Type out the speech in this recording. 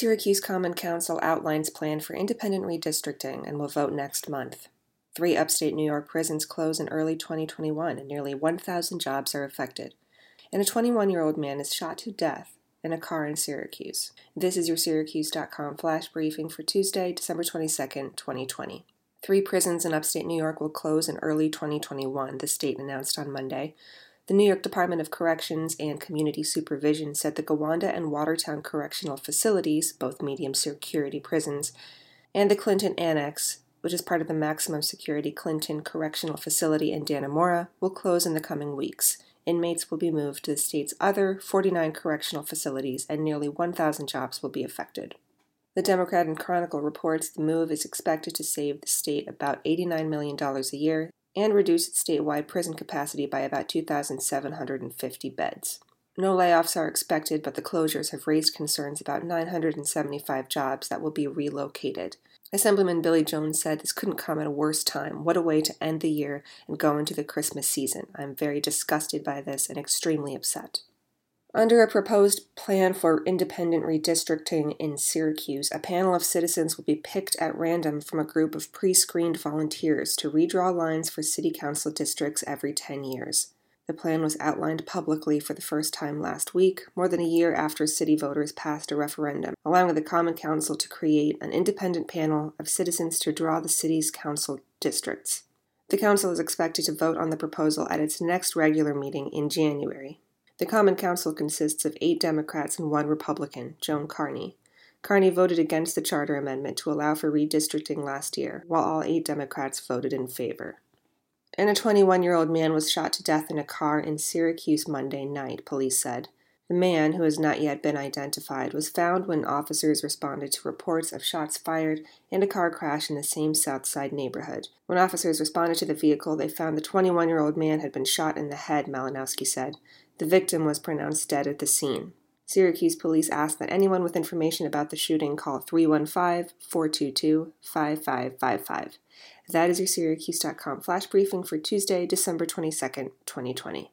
Syracuse Common Council outlines plan for independent redistricting and will vote next month. Three upstate New York prisons close in early 2021 and nearly 1,000 jobs are affected. And a 21 year old man is shot to death in a car in Syracuse. This is your Syracuse.com flash briefing for Tuesday, December 22nd, 2020. Three prisons in upstate New York will close in early 2021, the state announced on Monday. The New York Department of Corrections and Community Supervision said the Gowanda and Watertown correctional facilities, both medium security prisons, and the Clinton Annex, which is part of the maximum security Clinton Correctional Facility in Dannemora, will close in the coming weeks. Inmates will be moved to the state's other 49 correctional facilities, and nearly 1,000 jobs will be affected. The Democrat and Chronicle reports the move is expected to save the state about $89 million a year and reduce its statewide prison capacity by about 2,750 beds. No layoffs are expected, but the closures have raised concerns about 975 jobs that will be relocated. Assemblyman Billy Jones said this couldn't come at a worse time. What a way to end the year and go into the Christmas season. I'm very disgusted by this and extremely upset. Under a proposed plan for independent redistricting in Syracuse, a panel of citizens will be picked at random from a group of pre screened volunteers to redraw lines for city council districts every 10 years. The plan was outlined publicly for the first time last week, more than a year after city voters passed a referendum, allowing the Common Council to create an independent panel of citizens to draw the city's council districts. The council is expected to vote on the proposal at its next regular meeting in January. The Common Council consists of eight Democrats and one Republican, Joan Carni. Carni voted against the charter amendment to allow for redistricting last year, while all eight Democrats voted in favor and a 21 year old man was shot to death in a car in Syracuse Monday night, police said. The man, who has not yet been identified, was found when officers responded to reports of shots fired and a car crash in the same South Side neighborhood. When officers responded to the vehicle, they found the 21 year old man had been shot in the head, Malinowski said. The victim was pronounced dead at the scene. Syracuse police asked that anyone with information about the shooting call 315 422 5555. That is your Syracuse.com flash briefing for Tuesday, December 22nd, 2020.